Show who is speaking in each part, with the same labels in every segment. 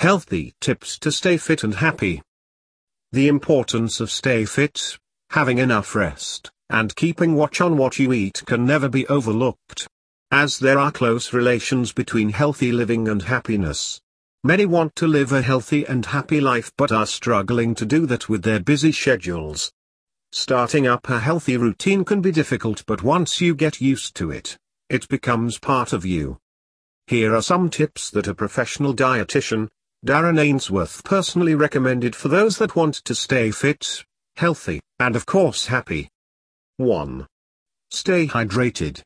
Speaker 1: Healthy tips to stay fit and happy. The importance of stay fit, having enough rest, and keeping watch on what you eat can never be overlooked. As there are close relations between healthy living and happiness. Many want to live a healthy and happy life but are struggling to do that with their busy schedules. Starting up a healthy routine can be difficult but once you get used to it, it becomes part of you. Here are some tips that a professional dietitian, Darren Ainsworth personally recommended for those that want to stay fit, healthy, and of course happy. 1. Stay hydrated.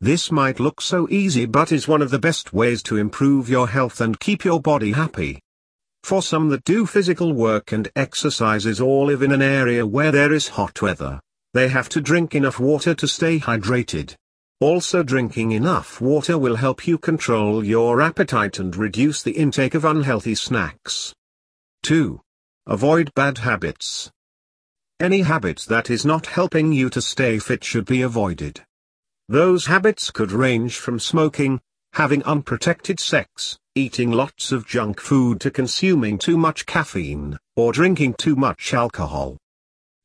Speaker 1: This might look so easy but is one of the best ways to improve your health and keep your body happy. For some that do physical work and exercises or live in an area where there is hot weather, they have to drink enough water to stay hydrated. Also drinking enough water will help you control your appetite and reduce the intake of unhealthy snacks. 2. Avoid bad habits. Any habit that is not helping you to stay fit should be avoided. Those habits could range from smoking, having unprotected sex, eating lots of junk food to consuming too much caffeine, or drinking too much alcohol.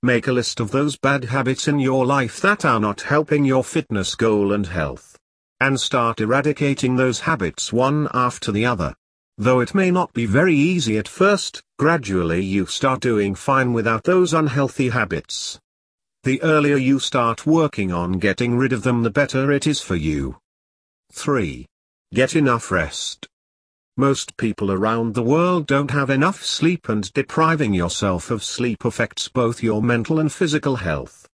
Speaker 1: Make a list of those bad habits in your life that are not helping your fitness goal and health. And start eradicating those habits one after the other. Though it may not be very easy at first, gradually you start doing fine without those unhealthy habits. The earlier you start working on getting rid of them the better it is for you. 3. Get enough rest. Most people around the world don't have enough sleep and depriving yourself of sleep affects both your mental and physical health.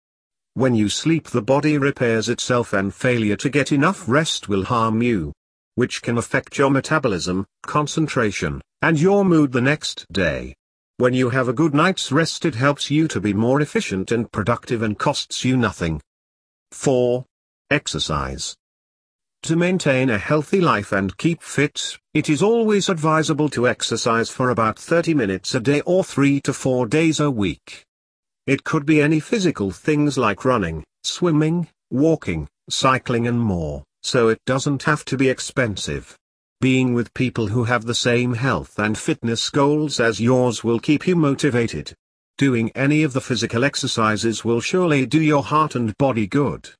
Speaker 1: When you sleep the body repairs itself and failure to get enough rest will harm you. Which can affect your metabolism, concentration, and your mood the next day. When you have a good night's rest it helps you to be more efficient and productive and costs you nothing. 4. Exercise. To maintain a healthy life and keep fit, it is always advisable to exercise for about 30 minutes a day or 3 to 4 days a week. It could be any physical things like running, swimming, walking, cycling and more, so it doesn't have to be expensive. Being with people who have the same health and fitness goals as yours will keep you motivated. Doing any of the physical exercises will surely do your heart and body good.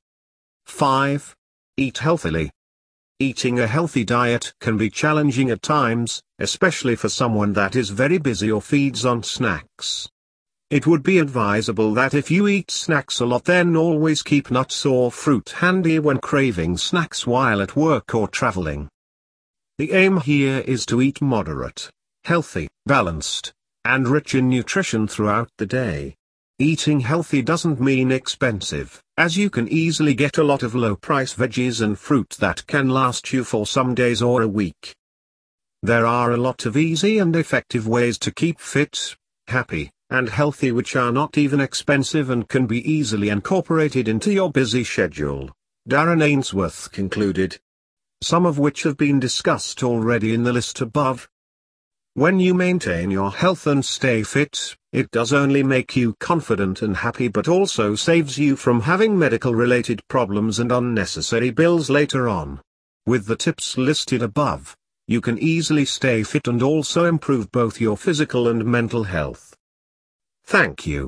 Speaker 1: 5. Eat healthily. Eating a healthy diet can be challenging at times, especially for someone that is very busy or feeds on snacks. It would be advisable that if you eat snacks a lot then always keep nuts or fruit handy when craving snacks while at work or traveling. The aim here is to eat moderate, healthy, balanced, and rich in nutrition throughout the day. Eating healthy doesn't mean expensive, as you can easily get a lot of low-price veggies and fruit that can last you for some days or a week. There are a lot of easy and effective ways to keep fit, happy, and healthy which are not even expensive and can be easily incorporated into your busy schedule. Darren Ainsworth concluded. Some of which have been discussed already in the list above, when you maintain your health and stay fit, it does only make you confident and happy but also saves you from having medical related problems and unnecessary bills later on. With the tips listed above, you can easily stay fit and also improve both your physical and mental health. Thank you.